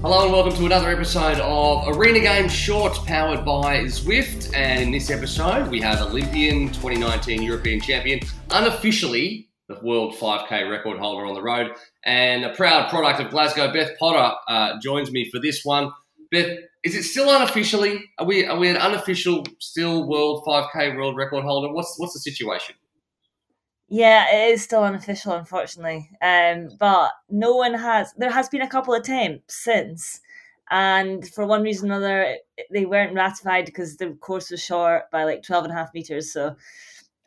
Hello and welcome to another episode of Arena Games Shorts powered by Zwift. And in this episode, we have Olympian 2019 European champion, unofficially the world 5K record holder on the road, and a proud product of Glasgow, Beth Potter, uh, joins me for this one. Beth, is it still unofficially? Are we are we an unofficial still world 5K world record holder? What's what's the situation? Yeah, it is still unofficial, unfortunately. Um, but no one has. There has been a couple attempts since, and for one reason or another, they weren't ratified because the course was short by like 12 and a half meters. So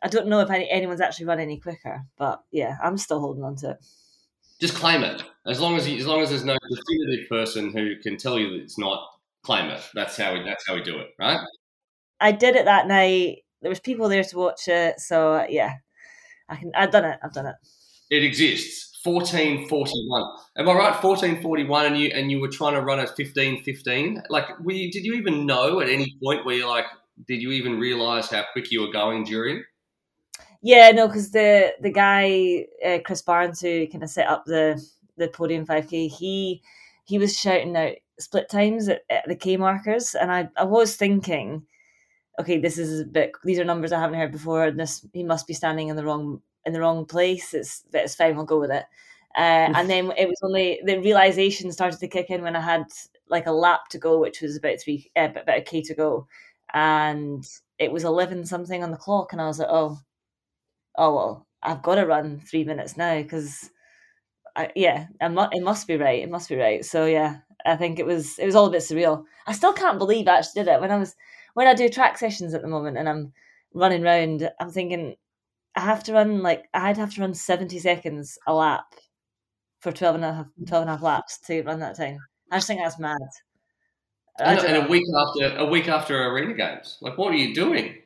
I don't know if any, anyone's actually run any quicker. But yeah, I'm still holding on to it. Just claim it. As long as you, as long as there's no definitive person who can tell you that it's not, claim it. That's how we that's how we do it, right? I did it that night. There was people there to watch it, so yeah, I can. I've done it. I've done it. It exists. 1441. Am I right? 1441 and you and you were trying to run at 1515? Like were you, did you even know at any point where you're like did you even realize how quick you were going during? Yeah, no, because the the guy uh, Chris Barnes who kind of set up the the podium 5k, he he was shouting out split times at, at the K markers, and I I was thinking, okay, this is a bit. These are numbers I haven't heard before. And this he must be standing in the wrong in the wrong place. It's it's fine. We'll go with it. Uh, and then it was only the realization started to kick in when I had like a lap to go, which was about three, uh, about a k to go, and it was eleven something on the clock, and I was like, oh, oh well, I've got to run three minutes now because, yeah, I'm it must be right. It must be right. So yeah, I think it was it was all a bit surreal. I still can't believe I actually did it when I was when I do track sessions at the moment and I'm running around. I'm thinking I have to run like I'd have to run 70 seconds a lap for 12 and a half, 12 and a half laps to run that time. I just think that's mad. And, and a week after a week after arena games, like what are you doing?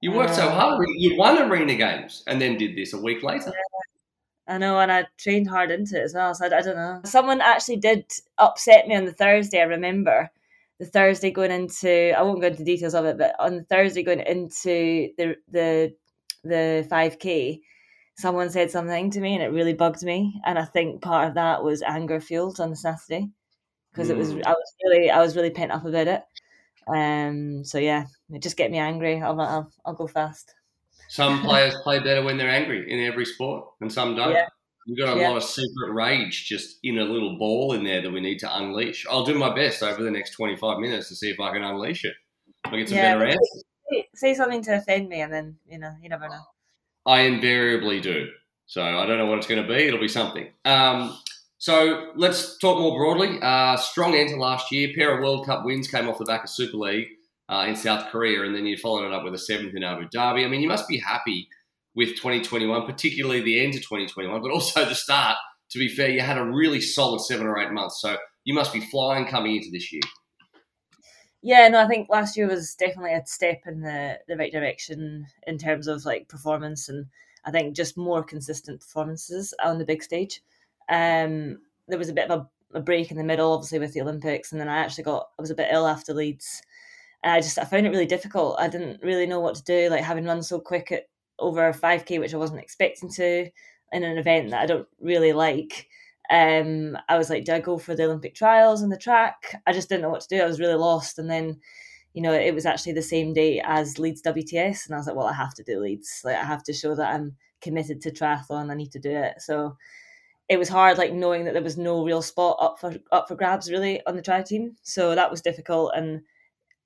You worked so hard. You won arena games and then did this a week later. Yeah. I know, and I trained hard into it as well. So I, I don't know. Someone actually did upset me on the Thursday. I remember the Thursday going into. I won't go into details of it, but on the Thursday going into the the the 5k someone said something to me and it really bugged me and i think part of that was anger fueled on the saturday because mm. it was i was really i was really pent up about it um so yeah it just get me angry i'll i'll, I'll go fast some players play better when they're angry in every sport and some don't yeah. We've got a yeah. lot of secret rage just in a little ball in there that we need to unleash. I'll do my best over the next 25 minutes to see if I can unleash it. I get some yeah, better answers say something to offend me, and then you know you never know. I invariably do. So I don't know what it's going to be. It'll be something. Um, so let's talk more broadly. Uh, strong end to last year. Pair of World Cup wins came off the back of Super League uh, in South Korea, and then you followed it up with a seventh in Abu Dhabi. I mean, you must be happy with 2021, particularly the end of 2021, but also the start. To be fair, you had a really solid seven or eight months, so you must be flying coming into this year. Yeah, no, I think last year was definitely a step in the, the right direction in terms of like performance and I think just more consistent performances on the big stage. Um, there was a bit of a, a break in the middle, obviously with the Olympics, and then I actually got I was a bit ill after Leeds. And I just I found it really difficult. I didn't really know what to do, like having run so quick at over five k, which I wasn't expecting to in an event that I don't really like. Um, I was like, do I go for the Olympic trials and the track? I just didn't know what to do. I was really lost. And then, you know, it was actually the same day as Leeds WTS. And I was like, well, I have to do Leeds. Like, I have to show that I'm committed to triathlon. I need to do it. So it was hard, like knowing that there was no real spot up for up for grabs really on the tri team. So that was difficult. And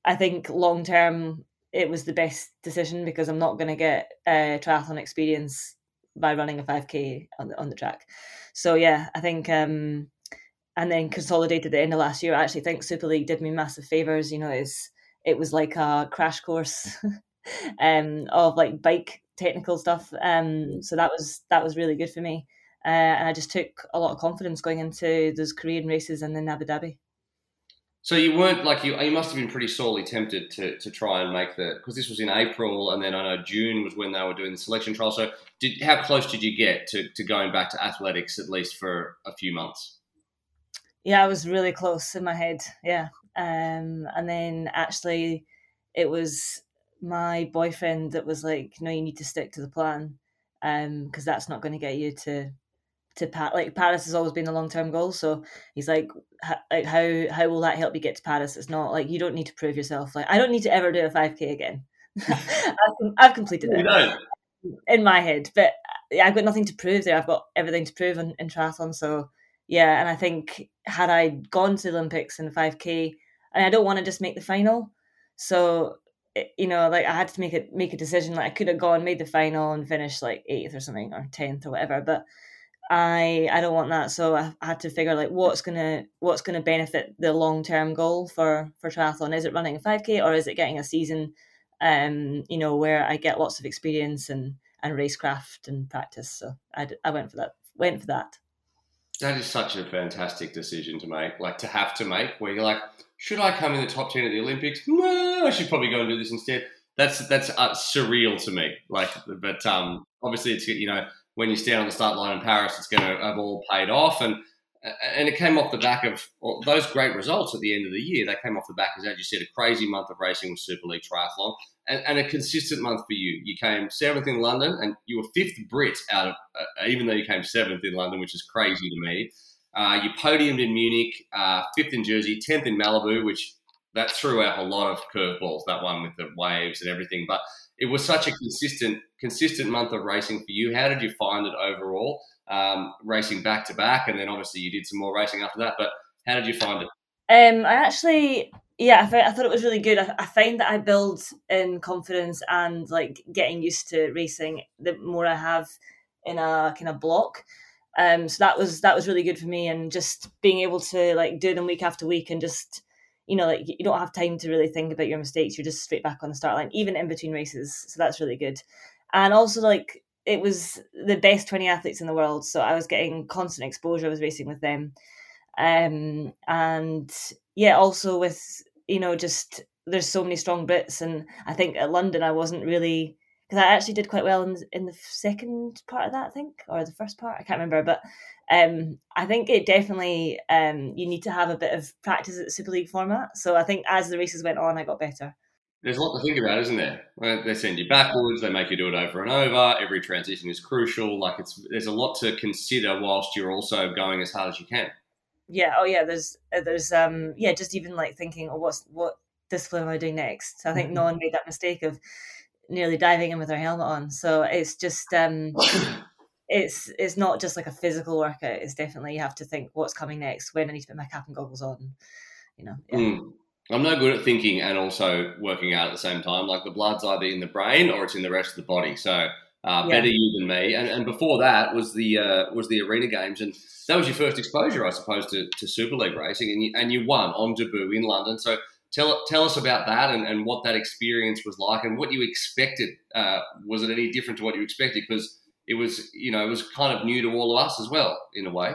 I think long term, it was the best decision because I'm not going to get uh, triathlon experience by running a 5k on the, on the track. So yeah, I think um and then consolidated at the end of last year. I actually think Super League did me massive favors. You know, it's it was like a crash course um of like bike technical stuff. Um so that was that was really good for me. Uh, and I just took a lot of confidence going into those Korean races and then Abu Dhabi. So you weren't like you. You must have been pretty sorely tempted to, to try and make the because this was in April, and then I know June was when they were doing the selection trial. So, did how close did you get to, to going back to athletics at least for a few months? Yeah, I was really close in my head. Yeah, um, and then actually, it was my boyfriend that was like, "No, you need to stick to the plan, because um, that's not going to get you to to Pat. Like Paris has always been the long term goal, so he's like, like how how will that help you get to Paris? It's not like you don't need to prove yourself. Like I don't need to ever do a five k again. I've, I've, completed it in my head, but I've got nothing to prove there. I've got everything to prove in, in triathlon. So yeah, and I think had I gone to the Olympics in the five k, and I don't want to just make the final, so eh, you know, like I had to make it make a decision. Like I could have gone, made the final, and finished like eighth or something, or tenth or whatever. But I I don't want that. So I, had to figure like what's gonna what's gonna benefit the long term goal for for triathlon. Is it running a five k or is it getting a season, um, you know, where I get lots of experience and and racecraft and practice. So I I went for that. Went for that. That is such a fantastic decision to make, like to have to make, where you're like, should I come in the top ten at the Olympics? No, I should probably go and do this instead. That's that's uh, surreal to me. Like, but um, obviously it's you know when you stand on the start line in Paris, it's going to have all paid off. And and it came off the back of those great results at the end of the year. They came off the back, as you said, a crazy month of racing with Super League Triathlon and, and a consistent month for you. You came seventh in London, and you were fifth Brit out of, uh, even though you came seventh in London, which is crazy to me. Uh, you podiumed in Munich, uh, fifth in Jersey, tenth in Malibu, which that threw out a lot of curveballs. That one with the waves and everything, but it was such a consistent consistent month of racing for you. How did you find it overall? Um, racing back to back, and then obviously you did some more racing after that. But how did you find it? Um, I actually, yeah, I, thought, I thought it was really good. I, I find that I build in confidence and like getting used to racing the more I have in a kind of block. Um, so that was that was really good for me, and just being able to like do them week after week and just you know, like you don't have time to really think about your mistakes. You're just straight back on the start line, even in between races. So that's really good. And also, like it was the best 20 athletes in the world, so I was getting constant exposure. I was racing with them, um, and yeah, also with you know, just there's so many strong Brits, and I think at London I wasn't really because I actually did quite well in in the second part of that, I think, or the first part. I can't remember, but um, I think it definitely um, you need to have a bit of practice at the Super League format. So I think as the races went on, I got better. There's a lot to think about, isn't there? They send you backwards, they make you do it over and over. Every transition is crucial. Like it's there's a lot to consider whilst you're also going as hard as you can. Yeah. Oh, yeah. There's uh, there's um yeah just even like thinking, oh, what's what discipline am I doing next? So I think mm-hmm. no one made that mistake of nearly diving in with her helmet on. So it's just um it's it's not just like a physical workout. It's definitely you have to think what's coming next, when I need to put my cap and goggles on. You know. Yeah. Mm. I'm no good at thinking and also working out at the same time. Like the blood's either in the brain or it's in the rest of the body. So uh, yeah. better you than me. And, and before that was the uh, was the arena games, and that was your first exposure, I suppose, to, to Super League racing, and you, and you won on debut in London. So Tell, tell us about that and, and what that experience was like and what you expected. Uh, was it any different to what you expected? Because it was, you know, it was kind of new to all of us as well, in a way.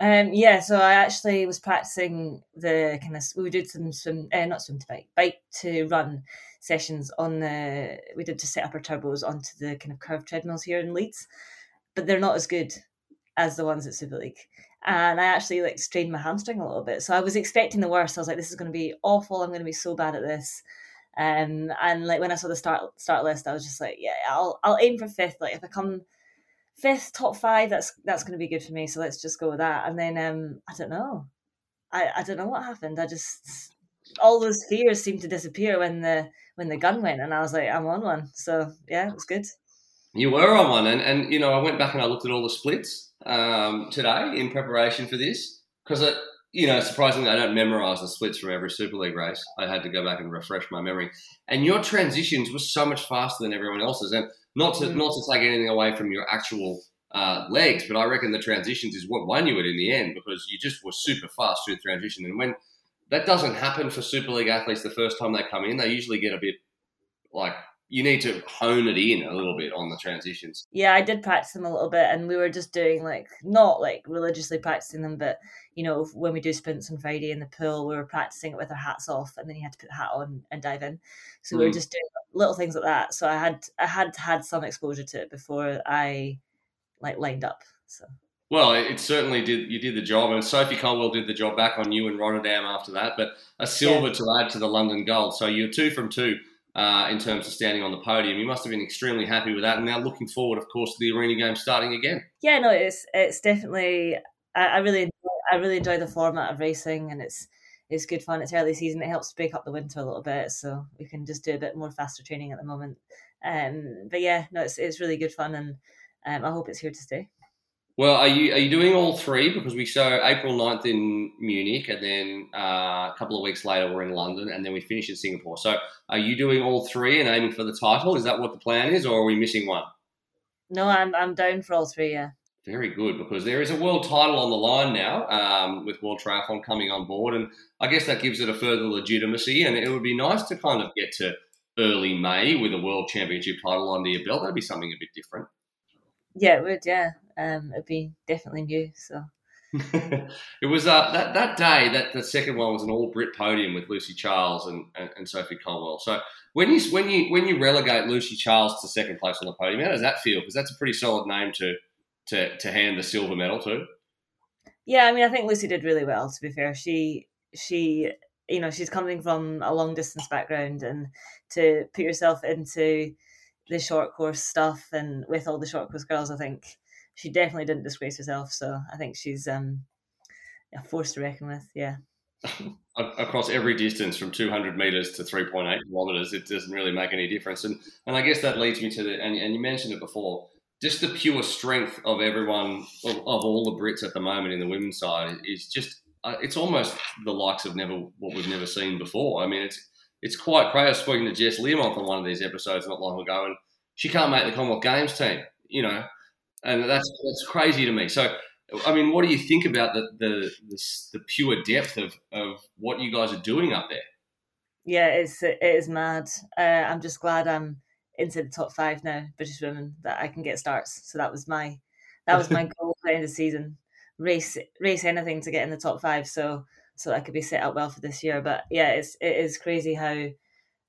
Um, yeah, so I actually was practicing the kind of we did some swim, uh, not swim to bike, bike to run sessions on the. We did to set up our turbos onto the kind of curved treadmills here in Leeds, but they're not as good as the ones at Super League and I actually like strained my hamstring a little bit. So I was expecting the worst. I was like, this is going to be awful. I'm going to be so bad at this. Um, and like when I saw the start start list, I was just like, yeah, I'll I'll aim for fifth. Like if I come fifth, top five, that's that's going to be good for me. So let's just go with that. And then um, I don't know, I I don't know what happened. I just all those fears seemed to disappear when the when the gun went, and I was like, I'm on one. So yeah, it was good. You were on one, and and you know I went back and I looked at all the splits um, today in preparation for this because it, you know, surprisingly, I don't memorize the splits from every Super League race. I had to go back and refresh my memory. And your transitions were so much faster than everyone else's. And not to mm. not to take anything away from your actual uh, legs, but I reckon the transitions is what won you it in the end because you just were super fast through the transition. And when that doesn't happen for Super League athletes the first time they come in, they usually get a bit like you need to hone it in a little bit on the transitions. Yeah, I did practice them a little bit, and we were just doing like not like religiously practicing them, but you know when we do sprints on Friday in the pool, we were practicing it with our hats off, and then you had to put the hat on and dive in. So mm. we were mm. just doing little things like that. So I had I had had some exposure to it before I like lined up. So. Well, it certainly did. You did the job, and Sophie Coldwell did the job back on you in Rotterdam after that. But a silver yeah. to add to the London gold. So you're two from two uh, in terms of standing on the podium. You must have been extremely happy with that, and now looking forward, of course, to the arena game starting again. Yeah, no, it's it's definitely. I, I really I really enjoy the format of racing, and it's it's good fun. It's early season. It helps break up the winter a little bit, so we can just do a bit more faster training at the moment. Um, but yeah, no, it's it's really good fun, and um, I hope it's here to stay. Well, are you are you doing all three? Because we show April 9th in Munich, and then uh, a couple of weeks later we're in London, and then we finish in Singapore. So, are you doing all three and aiming for the title? Is that what the plan is, or are we missing one? No, I'm I'm down for all three. Yeah. Very good, because there is a world title on the line now um, with World Triathlon coming on board, and I guess that gives it a further legitimacy. And it would be nice to kind of get to early May with a world championship title under your belt. That'd be something a bit different. Yeah, it would. Yeah, um, it'd be definitely new. So. it was uh, that that day that the second one was an all Brit podium with Lucy Charles and, and, and, Sophie Coldwell. So when you when you when you relegate Lucy Charles to second place on the podium, how does that feel? Because that's a pretty solid name to to to hand the silver medal to. Yeah, I mean, I think Lucy did really well. To be fair, she she you know she's coming from a long distance background and to put yourself into the short course stuff and with all the short course girls, I think she definitely didn't disgrace herself. So I think she's um a force to reckon with. Yeah. Across every distance from 200 meters to 3.8 kilometers, it doesn't really make any difference. And and I guess that leads me to the and, and you mentioned it before just the pure strength of everyone of, of, all the Brits at the moment in the women's side is just uh, it's almost the likes of never what we've never seen before. I mean, it's it's quite crazy. I was speaking to Jess Learmonth on one of these episodes not long ago, and she can't make the Commonwealth Games team. You know, and that's that's crazy to me. So. I mean, what do you think about the the, the, the pure depth of, of what you guys are doing up there? Yeah, it's it is mad. Uh, I'm just glad I'm into the top five now, British women, that I can get starts. So that was my that was my goal for the end of the season. Race race anything to get in the top five so so I could be set up well for this year. But yeah, it's it is crazy how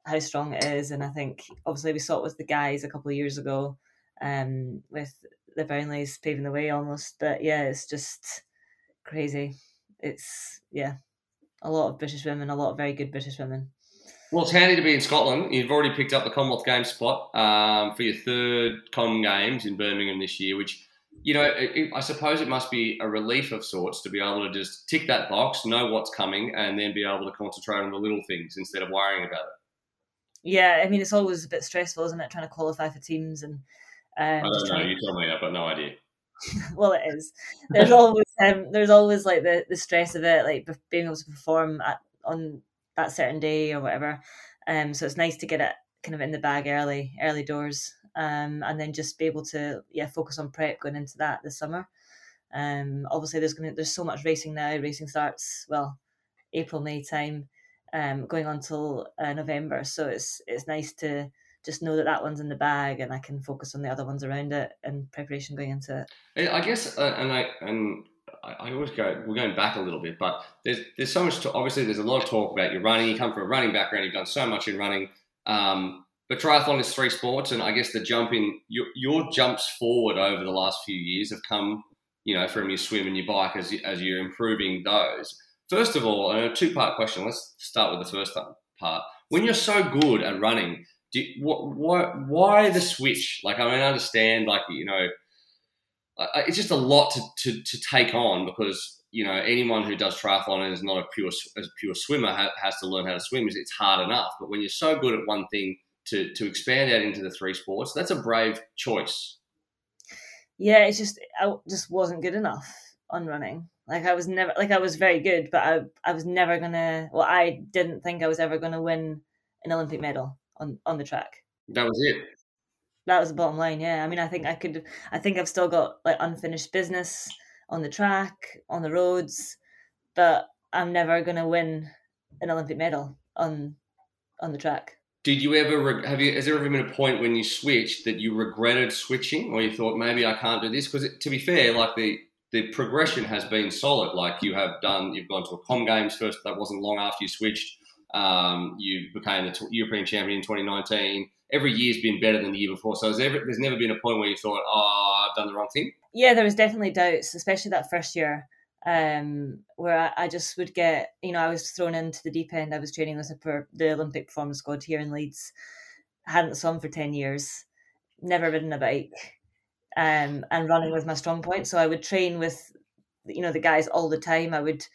how strong it is. And I think obviously we saw it with the guys a couple of years ago, um, with the Brownlees paving the way almost. But yeah, it's just crazy. It's yeah, a lot of British women, a lot of very good British women. Well, it's handy to be in Scotland. You've already picked up the Commonwealth Games spot um, for your third Com Games in Birmingham this year, which, you know, it, it, I suppose it must be a relief of sorts to be able to just tick that box, know what's coming, and then be able to concentrate on the little things instead of worrying about it. Yeah, I mean, it's always a bit stressful, isn't it, trying to qualify for teams and. Um, I don't know. You tell me. I've got no idea. well, it is. There's always um, there's always like the, the stress of it, like being able to perform at, on that certain day or whatever. Um, so it's nice to get it kind of in the bag early, early doors, um, and then just be able to yeah focus on prep going into that this summer. Um, obviously there's gonna there's so much racing now. Racing starts well April May time, um, going on till uh, November. So it's it's nice to just know that that one's in the bag and I can focus on the other ones around it and preparation going into it. I guess, uh, and I and I always go, we're going back a little bit, but there's there's so much. To, obviously, there's a lot of talk about your running. You come from a running background. You've done so much in running. Um, but triathlon is three sports, and I guess the jumping, your, your jumps forward over the last few years have come, you know, from your swim and your bike as as you're improving those. First of all, a two part question. Let's start with the first part. When you're so good at running, do you, what, why the switch? Like I I understand, like you know it's just a lot to, to, to take on because you know anyone who does triathlon and is not a pure a pure swimmer has to learn how to swim. It's hard enough, but when you're so good at one thing, to to expand out into the three sports, that's a brave choice. Yeah, it's just I just wasn't good enough on running. Like I was never like I was very good, but I I was never gonna. Well, I didn't think I was ever gonna win an Olympic medal on on the track. That was it that was the bottom line. Yeah, I mean, I think I could. I think I've still got like unfinished business on the track, on the roads, but I'm never gonna win an Olympic medal on on the track. Did you ever have you? Has there ever been a point when you switched that you regretted switching, or you thought maybe I can't do this? Because to be fair, like the the progression has been solid. Like you have done, you've gone to a Com Games first. That wasn't long after you switched. Um, you became the European champion in 2019 every year's been better than the year before. So there's never been a point where you thought, oh, I've done the wrong thing? Yeah, there was definitely doubts, especially that first year. um, where I, I, just would get, you know, I was thrown into the deep end. I was training with the, the Olympic performance squad here in Leeds. I hadn't swum for 10 years, never ridden a bike, um, and running was my strong point. So I would train with, you know, the guys all the time. I would,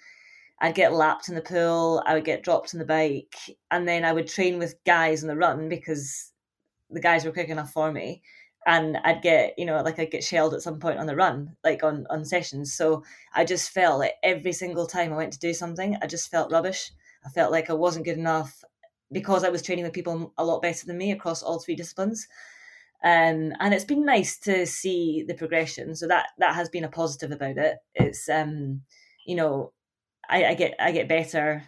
I'd get lapped in the pool, I would get dropped in the bike, and then I would train with guys in the run because the guys were quick enough for me and I'd get, you know, like I'd get shelled at some point on the run, like on on sessions. So I just felt like every single time I went to do something, I just felt rubbish. I felt like I wasn't good enough because I was training with people a lot better than me across all three disciplines. Um, and it's been nice to see the progression. So that that has been a positive about it. It's um, you know, I, I get I get better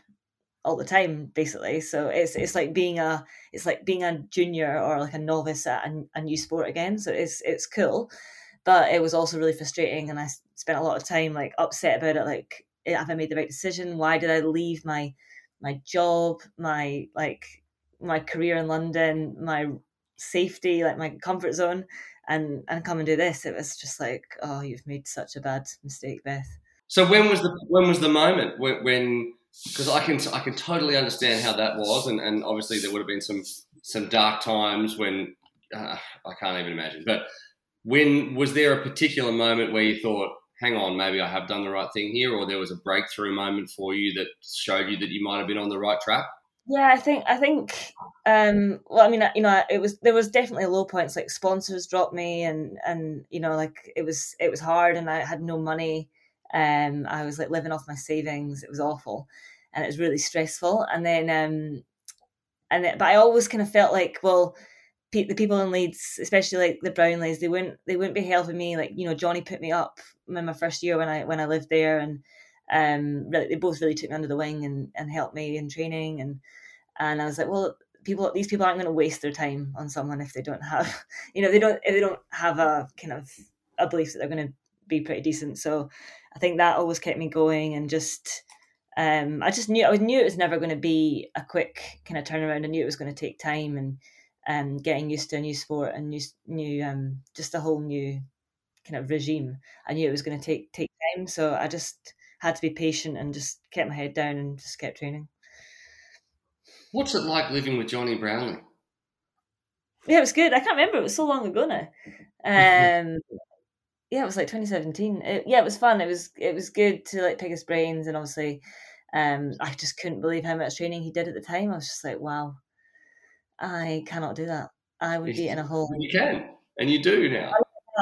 all the time basically. So it's it's like being a it's like being a junior or like a novice at a, a, new sport again. So it's it's cool. But it was also really frustrating and i spent a lot of time like upset about it like eh, have i made the right decision? Why did i leave my my job my like my career in london my safety like my comfort zone and and come and do this? It was just like oh you've made such a bad mistake beth so when was the when was the moment when, because I can I can totally understand how that was, and, and obviously there would have been some some dark times when uh, I can't even imagine. But when was there a particular moment where you thought, "Hang on, maybe I have done the right thing here," or there was a breakthrough moment for you that showed you that you might have been on the right track? Yeah, I think I think um well I mean you know it was there was definitely low points like sponsors dropped me and and you know like it was it was hard and I had no money um, I was like living off my savings. It was awful, and it was really stressful. And then, um, and then, but I always kind of felt like, well, pe- the people in Leeds, especially like the Brownlees, they wouldn't they wouldn't be helping me. Like you know, Jonny put me up in my first year when I when I lived there, and um, really, they both really took me under the wing and and helped me in training. And and I was like, well, people these people aren't going to waste their time on someone if they don't have, you know, they don't if they don't have a kind of a belief that they're going to be pretty decent. So I think that always kept me going and just um, I just knew I knew it was never going to be a quick kind of turnaround. I knew it was going to take time and um, getting used to a new sport and new new um, just a whole new kind of regime. I knew it was going to take take time, so I just had to be patient and just kept my head down and just kept training. What's it like living with Jonny Brownlee? Yeah, it was good. I can't remember; it was so long ago now. Um, yeah, it was like 2017. It, yeah, it was fun. It was it was good to like pick his brains, and obviously, um, I just couldn't believe how much training he did at the time. I was just like, wow, I cannot do that. I would be in a hole. You can, and you do now.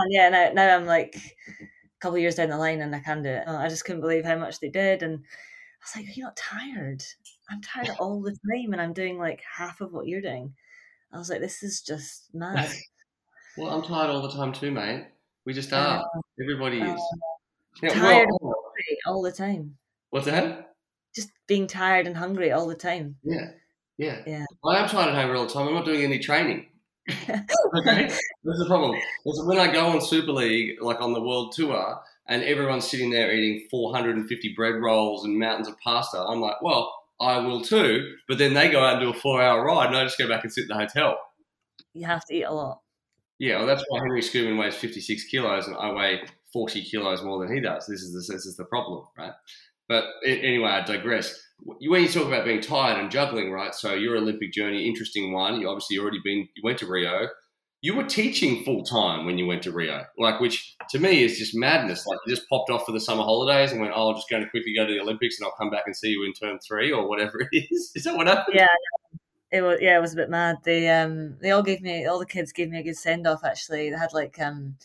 Yeah, now, now I'm like a couple years down the line, and I can do it. I just couldn't believe how much they did, and I was like, you're you not tired? I'm tired all the time, and I'm doing like half of what you're doing." I was like, "This is just mad." well, I'm tired all the time too, mate. We just are. Uh, Everybody is. Uh, yeah, tired well, all the time. What's that? Just being tired and hungry all the time. Yeah. Yeah. Yeah. I am tired and hungry all the time. I'm not doing any training. okay. That's the problem. It's when I go on Super League, like on the world tour, and everyone's sitting there eating 450 bread rolls and mountains of pasta, I'm like, well, I will too. But then they go out and do a four hour ride, and I just go back and sit in the hotel. You have to eat a lot. Yeah, well, that's why Henry Schoeman weighs 56 kilos and I weigh 40 kilos more than he does. This is the, this is the problem, right? But anyway, I digress. When you talk about being tired and juggling, right? So your Olympic journey, interesting one. You obviously already been, you went to Rio. You were teaching full time when you went to Rio, like which to me is just madness. Like you just popped off for the summer holidays and went, "Oh, I'm just going to quickly go to the Olympics and I'll come back and see you in term three or whatever it is." Is that what happened? Yeah, it was yeah, it was a bit mad. They um they all gave me all the kids gave me a good send off actually. They had like um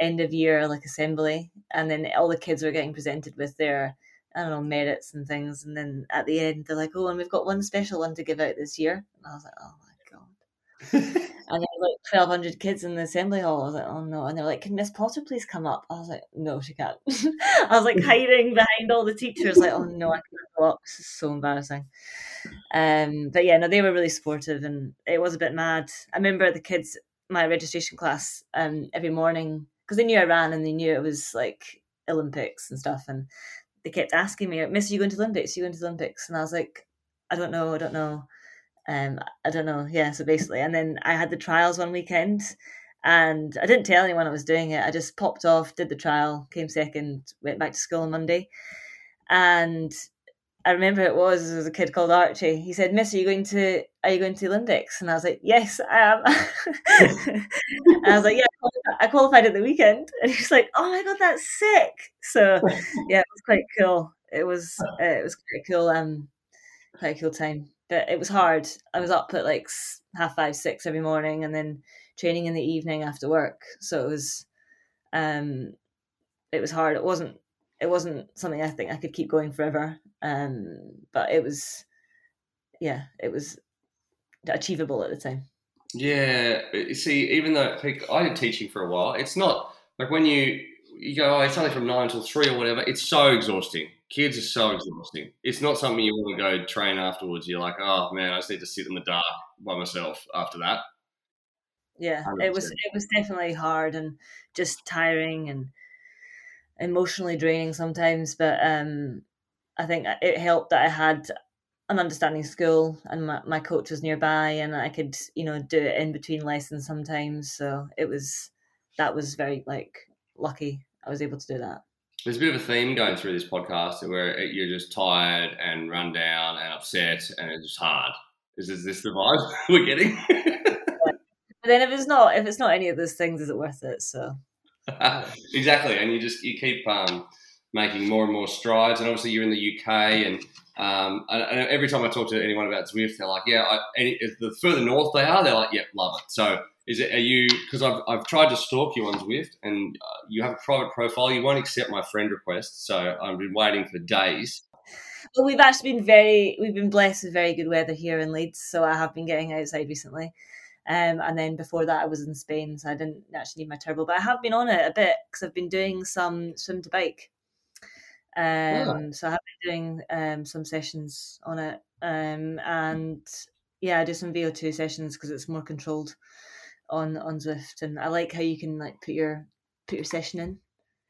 end of year like assembly and then all the kids were getting presented with their I don't know, merits and things and then at the end they're like, Oh, and we've got one special one to give out this year and I was like, Oh my god And there were like twelve hundred kids in the assembly hall. I was like, Oh no and they were like, Can Miss Potter please come up? I was like, No, she can't. I was like hiding behind all the teachers, like, Oh no, I can't go up. This is so embarrassing. Um, but yeah, no, they were really supportive, and it was a bit mad. I remember the kids, my registration class, um, every morning because they knew I ran and they knew it was like Olympics and stuff, and they kept asking me, "Miss, are you going to Olympics? Are you going to Olympics?" And I was like, "I don't know, I don't know." Um, I don't know. Yeah, so basically, and then I had the trials one weekend, and I didn't tell anyone I was doing it. I just popped off, did the trial, came second, went back to school on Monday, and I remember it was there was a kid called Archie. He said, "Miss, are you going to are you going to Olympics?" And I was like, "Yes, I am." and I was like, "Yeah, I qualified at the weekend." And he's like, "Oh my god, that's sick!" So yeah, it was quite cool. It was uh, it was quite cool. Um, quite a cool time, but it was hard. I was up at like half five, six every morning, and then training in the evening after work. So it was, um, it was hard. It wasn't it wasn't something I think I could keep going forever. Um, but it was, yeah, it was achievable at the time. Yeah, see, even though like, I did teaching for a while, it's not like when you you go, oh, it's only from nine till three or whatever. It's so exhausting. Kids are so exhausting. It's not something you want to go train afterwards. You're like, oh man, I just need to sit in the dark by myself after that. Yeah, 100%. it was it was definitely hard and just tiring and emotionally draining sometimes. But um, I think it helped that I had an understanding school and my, my coach was nearby and I could, you know, do it in between lessons sometimes. So it was, that was very like lucky. I was able to do that. There's a bit of a theme going through this podcast where you're just tired and run down and upset and it's just hard. Is, is this the vibe we're getting? but then if it's not, if it's not any of those things, is it worth it? So exactly, and you just you keep um, making more and more strides. And obviously, you're in the UK, and, um, and every time I talk to anyone about Zwift, they're like, "Yeah, I, any, the further north they are, they're like, yeah, love it." So, is it are you? Because I've I've tried to stalk you on Zwift, and uh, you have a private profile. You won't accept my friend request, so I've been waiting for days. Well, we've actually been very we've been blessed with very good weather here in Leeds, so I have been getting outside recently. Um, and then before that, I was in Spain, so I didn't actually need my turbo. But I have been on it a bit because I've been doing some swim to bike. Um, yeah. So I have been doing um, some sessions on it, um, and yeah, I do some VO2 sessions because it's more controlled on on Zwift, and I like how you can like put your put your session in.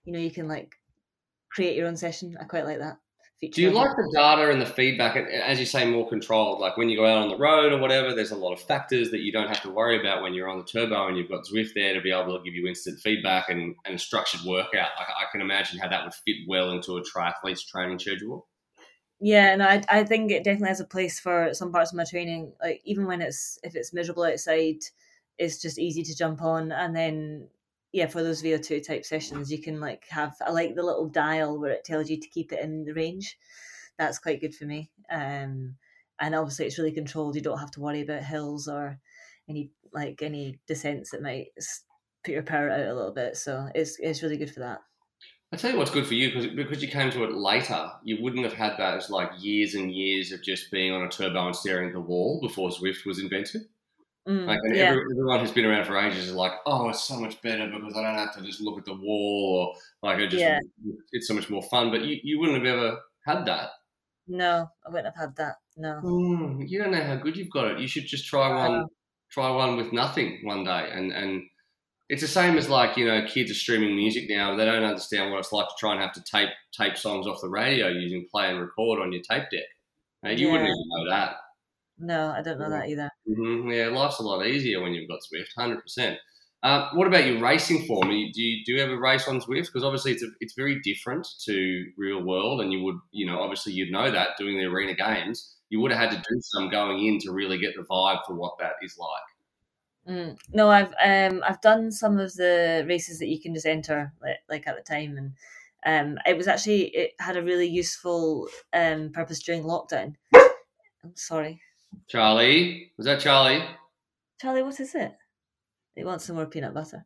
You know, you can like create your own session. I quite like that feature. Do you like the data and the feedback, as you say, more controlled? Like when you go out on the road or whatever, there's a lot of factors that you don't have to worry about when you're on the turbo and you've got Zwift there to be able to give you instant feedback and, and a structured workout. I, I can imagine how that would fit well into a triathlete's training schedule. Yeah, no, I, I think it definitely has a place for some parts of my training. Like even when it's if it's miserable outside, it's just easy to jump on and then yeah, for those VO2 type sessions, you can like have I like the little dial where it tells you to keep it in the range. That's quite good for me. Um, and obviously it's really controlled. You don't have to worry about hills or any like any descents that might put your power out a little bit. So it's it's really good for that. I tell you what's good for you because because you came to it later, you wouldn't have had that as like years and years of just being on a turbo and staring at the wall before Zwift was invented. Mm, like, and yeah. everyone who's been around for ages is like, oh, it's so much better because I don't have to just look at the wall or like it just yeah. it's so much more fun. But you, you wouldn't have ever had that. No, I wouldn't have had that. No. Mm, you don't know how good you've got it. You should just try one. Try one with nothing one day, and and it's the same as like you know kids are streaming music now. They don't understand what it's like to try and have to tape tape songs off the radio using play and record on your tape deck. Now, you yeah. wouldn't even know that. No, I don't know that either. Mm-hmm. Yeah, life's a lot easier when you've got Zwift, hundred percent. Uh, what about your racing form? Do you do you ever race on Zwift? Because obviously it's a, it's very different to real world, and you would you know obviously you'd know that doing the arena games, you would have had to do some going in to really get the vibe for what that is like. Mm. No, I've um I've done some of the races that you can just enter like, like at the time, and um it was actually it had a really useful um purpose during lockdown. I'm sorry. Charlie, was that Charlie? Charlie, what is it? He wants some more peanut butter.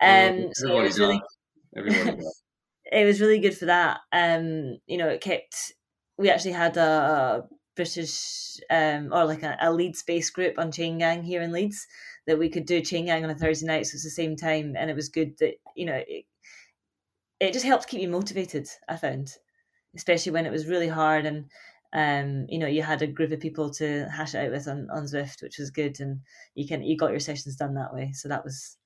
Um, so it was really, it was really good for that. Um, you know, it kept. We actually had a British um, or like a, a Leeds based group on Chain Gang here in Leeds that we could do Chain Gang on a Thursday night, so it's the same time, and it was good that you know it, it just helped keep you motivated. I found, especially when it was really hard and um, you know, you had a group of people to hash it out with on, on Zwift, which was good, and you can you got your sessions done that way. So that was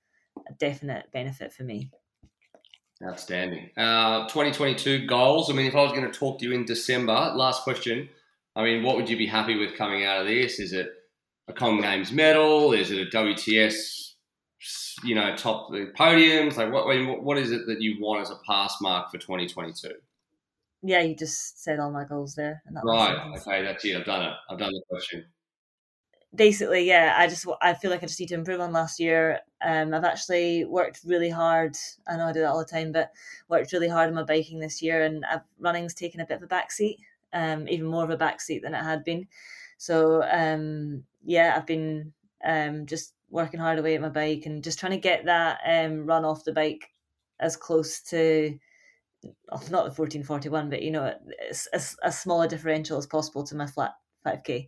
a definite benefit for me. Outstanding. Uh, 2022 goals. I mean, if I was going to talk to you in December, last question. I mean, what would you be happy with coming out of this? Is it a Com Games medal? Is it a WTS? You know, top podiums. Like, what? What is it that you want as a pass mark for 2022? Yeah, you just said all my goals there. right. Okay, that's it. I've done it. I've done the question. Basically, yeah. I just I feel like I just need to improve on last year. Um, I've actually worked really hard. I know I do that all the time, but worked really hard on my biking this year, and I've, running's taken a bit of a backseat. Um, even more of a backseat than it had been. So um, yeah, I've been um, just working hard away at my bike and just trying to get that um, run off the bike as close to not the 1441 but you know as, as, as small a differential as possible to my flat 5k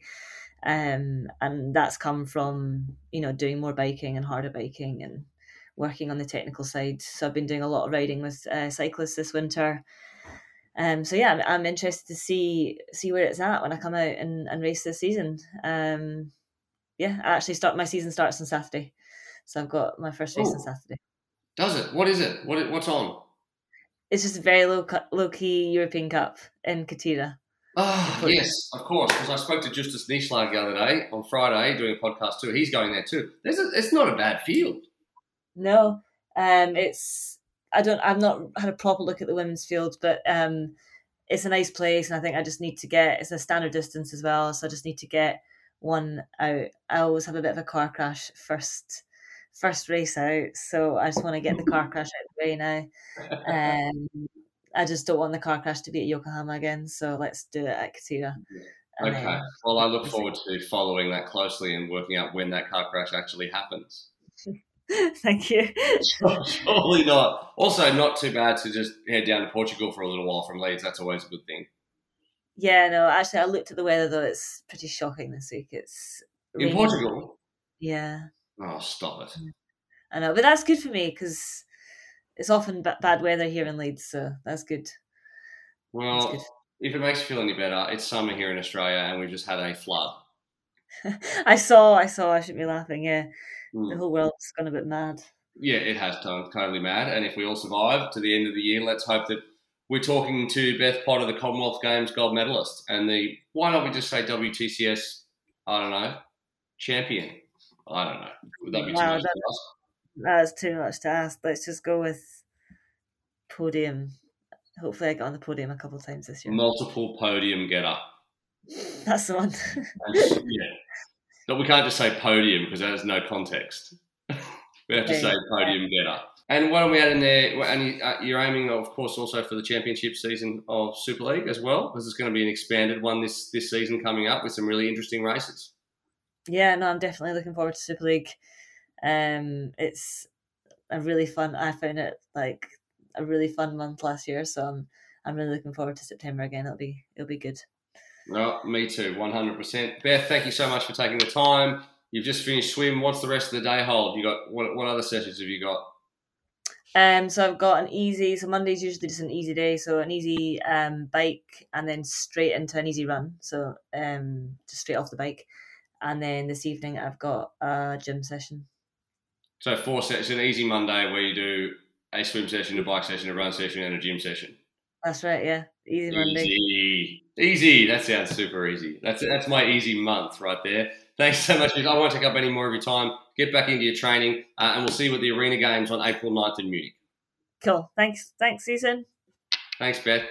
um, and that's come from you know doing more biking and harder biking and working on the technical side. So i've been doing a lot of riding with uh, cyclists this winter. Um, so yeah I'm, I'm, interested to see see where it's at when i come out and, and race this season. Um, yeah i actually start my season starts on saturday. So i've got my first race Ooh. on saturday. Does it? What is it? What what's on it's just a very low low key European Cup in Quarteira. Ah, oh, yes, of course. Because I spoke to Justus Nieschlag the other day on Friday doing a podcast too. He's going there too. There's a, it's not a bad field. No, um, it's I don't I've not had a proper look at the women's field, but um, it's a nice place, and I think I just need to get it's a standard distance as well, so I just need to get one out. I always have a bit of a car crash first first race out, so I just want to get the car crash out way now. Um, I just don't want the car crash to be at Yokohama again, so let's do it at Quarteira. Okay. well, I look forward to following that closely and working out when that car crash actually happens. Thank you. Surely not. Also, not too bad to just head down to Portugal for a little while from Leeds. That's always a good thing. Yeah, no, actually, I looked at the weather though. It's pretty shocking this week. It's in Portugal. Yeah. Oh, stop it. I know, but that's good for me because it's often b- bad weather here in Leeds, so that's good. Well, that's good. if it makes you feel any better, it's summer here in Australia and we've just had a flood. I saw, I saw, I shouldn't be laughing, yeah. Mm. The whole world's gone a bit mad. Yeah, it has turned totally mad. And if we all survive to the end of the year, let's hope that we're talking to Beth Potter, the Commonwealth Games gold medalist, and the, why not we just say WTCS, I don't know, champion. I don't know. Would that be too much that? That's too much to ask. Let's just go with podium. Hopefully, I get on the podium a couple of times this year. Multiple podium getter. That's the one. yeah. But we can't just say podium because that has no context. we have to say podium getter. And what are we adding there? And uh, you're aiming, of course, also for the championship season of Super League as well, because it's going to be an expanded one this this season coming up with some really interesting races yeah, no, I'm definitely looking forward to Super League. Um, it's a really fun. I found it like a really fun month last year, so I'm I'm really looking forward to September again. It'll be it'll be good. Well, me too, one hundred percent. Beth, thank you so much for taking the time. You've just finished swim. What's the rest of the day hold? You got what? What other sessions have you got? Um, so I've got an easy. So Monday's usually just an easy day. So an easy um bike, and then straight into an easy run. So um, just straight off the bike and then this evening I've got a gym session. So four sets, an easy Monday where you do a swim session, a bike session, a run session, and a gym session. That's right, yeah. Easy Monday. Easy, easy. That sounds super easy. That's that's my easy month right there. Thanks so much. I won't take up any more of your time. Get back into your training, uh, and we'll see you at the Arena Games on April 9th in Munich. Cool. Thanks. Thanks, Susan. Thanks, Beth.